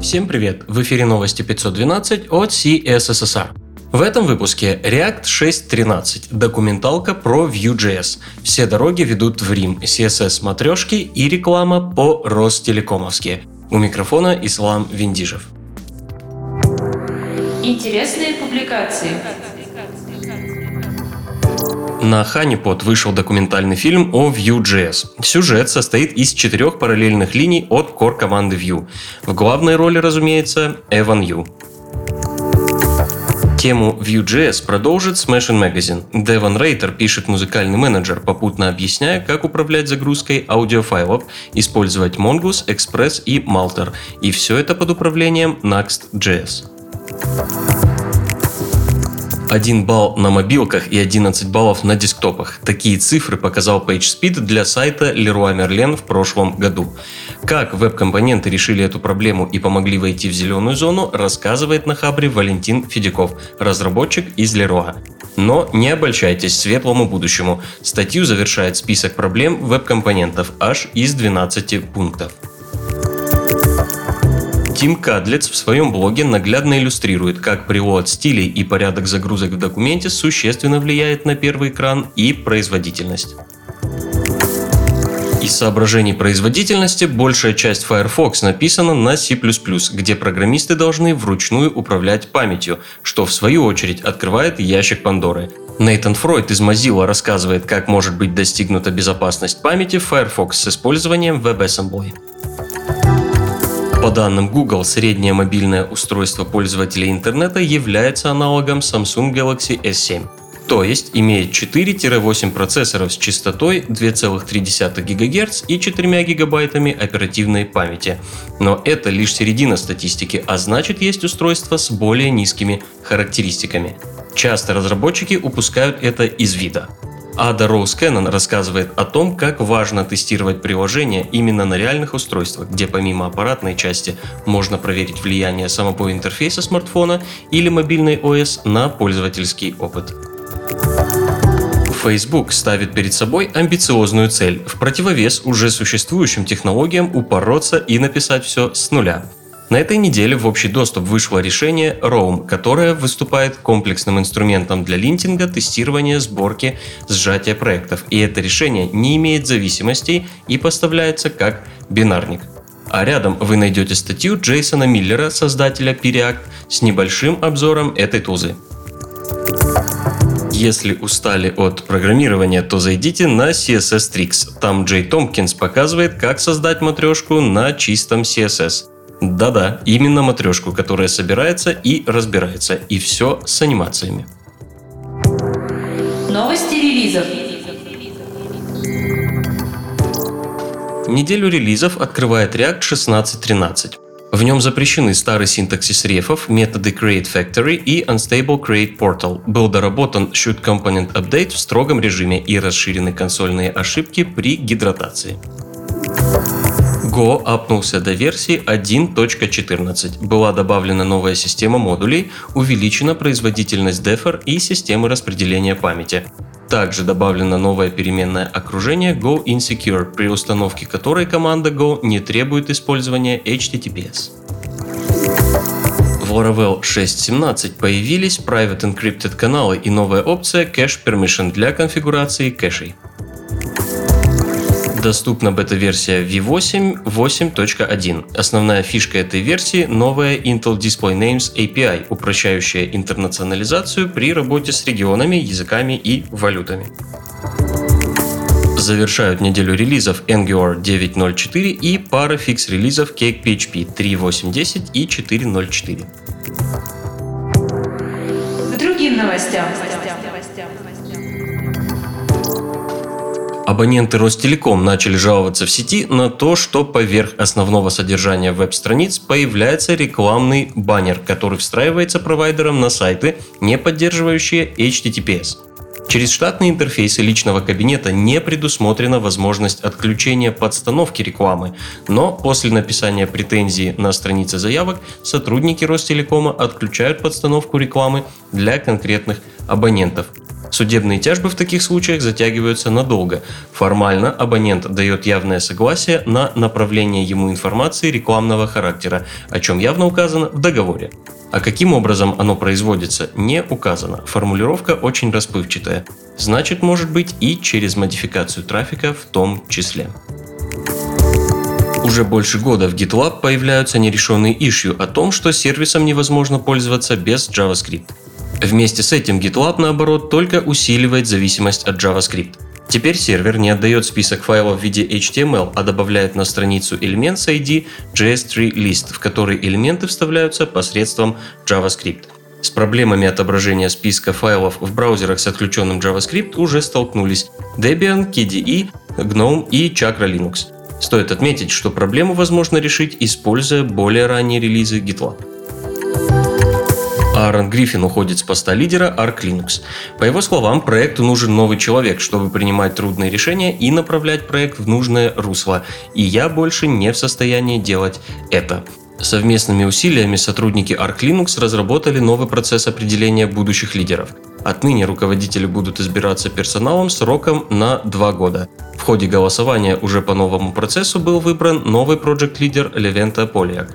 Всем привет! В эфире новости 512 от CSSR. В этом выпуске React 6.13, документалка про Vue.js. Все дороги ведут в Рим, CSS матрешки и реклама по Ростелекомовски. У микрофона Ислам Виндижев. Интересные публикации. На Honeypot вышел документальный фильм о Vue.js. Сюжет состоит из четырех параллельных линий от core команды Vue. В главной роли, разумеется, Эван Ю. Тему Vue.js продолжит Smashing Magazine. Девон Рейтер пишет музыкальный менеджер, попутно объясняя, как управлять загрузкой аудиофайлов, использовать Mongoose, Express и Malter. И все это под управлением Next.js. 1 балл на мобилках и 11 баллов на десктопах. Такие цифры показал PageSpeed для сайта Leroy Merlin в прошлом году. Как веб-компоненты решили эту проблему и помогли войти в зеленую зону, рассказывает на хабре Валентин Федяков, разработчик из Leroy. Но не обольщайтесь светлому будущему. Статью завершает список проблем веб-компонентов аж из 12 пунктов. Тим Кадлец в своем блоге наглядно иллюстрирует, как привод стилей и порядок загрузок в документе существенно влияет на первый экран и производительность. Из соображений производительности большая часть Firefox написана на C++, где программисты должны вручную управлять памятью, что в свою очередь открывает ящик Пандоры. Нейтан Фройд из Mozilla рассказывает, как может быть достигнута безопасность памяти в Firefox с использованием WebAssembly. По данным Google, среднее мобильное устройство пользователя интернета является аналогом Samsung Galaxy S7. То есть имеет 4-8 процессоров с частотой 2,3 ГГц и 4 гигабайтами оперативной памяти. Но это лишь середина статистики, а значит есть устройства с более низкими характеристиками. Часто разработчики упускают это из вида. Ада Роуз Кеннон рассказывает о том, как важно тестировать приложения именно на реальных устройствах, где помимо аппаратной части можно проверить влияние самого интерфейса смартфона или мобильной ОС на пользовательский опыт. Facebook ставит перед собой амбициозную цель в противовес уже существующим технологиям упороться и написать все с нуля. На этой неделе в общий доступ вышло решение Roam, которое выступает комплексным инструментом для линтинга, тестирования, сборки, сжатия проектов. И это решение не имеет зависимостей и поставляется как бинарник. А рядом вы найдете статью Джейсона Миллера, создателя Piriact, с небольшим обзором этой тузы. Если устали от программирования, то зайдите на CSS Tricks. Там Джей Томпкинс показывает, как создать матрешку на чистом CSS. Да-да, именно матрешку, которая собирается и разбирается. И все с анимациями. Новости релизов. Неделю релизов открывает React 16.13. В нем запрещены старый синтаксис рефов, методы Create Factory и Unstable Create Portal. Был доработан Shoot Component Update в строгом режиме и расширены консольные ошибки при гидратации. Go апнулся до версии 1.14. Была добавлена новая система модулей, увеличена производительность Defer и системы распределения памяти. Также добавлено новое переменное окружение Go Insecure, при установке которой команда Go не требует использования HTTPS. В Laravel 6.17 появились Private Encrypted каналы и новая опция Cache Permission для конфигурации кэшей. Доступна бета-версия V8 8.1. Основная фишка этой версии – новая Intel Display Names API, упрощающая интернационализацию при работе с регионами, языками и валютами. Завершают неделю релизов Angular 9.04 и пара фикс-релизов Cake PHP 3.8.10 и 4.04. К другим новостям. Абоненты Ростелеком начали жаловаться в сети на то, что поверх основного содержания веб-страниц появляется рекламный баннер, который встраивается провайдером на сайты, не поддерживающие HTTPS. Через штатные интерфейсы личного кабинета не предусмотрена возможность отключения подстановки рекламы, но после написания претензии на странице заявок сотрудники Ростелекома отключают подстановку рекламы для конкретных абонентов. Судебные тяжбы в таких случаях затягиваются надолго. Формально абонент дает явное согласие на направление ему информации рекламного характера, о чем явно указано в договоре. А каким образом оно производится, не указано. Формулировка очень расплывчатая. Значит, может быть и через модификацию трафика в том числе. Уже больше года в GitLab появляются нерешенные ишью о том, что сервисом невозможно пользоваться без JavaScript. Вместе с этим GitLab, наоборот, только усиливает зависимость от JavaScript. Теперь сервер не отдает список файлов в виде HTML, а добавляет на страницу элемент с ID JS3 list, в который элементы вставляются посредством JavaScript. С проблемами отображения списка файлов в браузерах с отключенным JavaScript уже столкнулись Debian, KDE, GNOME и Chakra Linux. Стоит отметить, что проблему возможно решить, используя более ранние релизы GitLab. Аарон Гриффин уходит с поста лидера Arc Linux. По его словам, проекту нужен новый человек, чтобы принимать трудные решения и направлять проект в нужное русло. И я больше не в состоянии делать это. Совместными усилиями сотрудники Arc Linux разработали новый процесс определения будущих лидеров. Отныне руководители будут избираться персоналом сроком на два года. В ходе голосования уже по новому процессу был выбран новый проект-лидер Левента Полиак.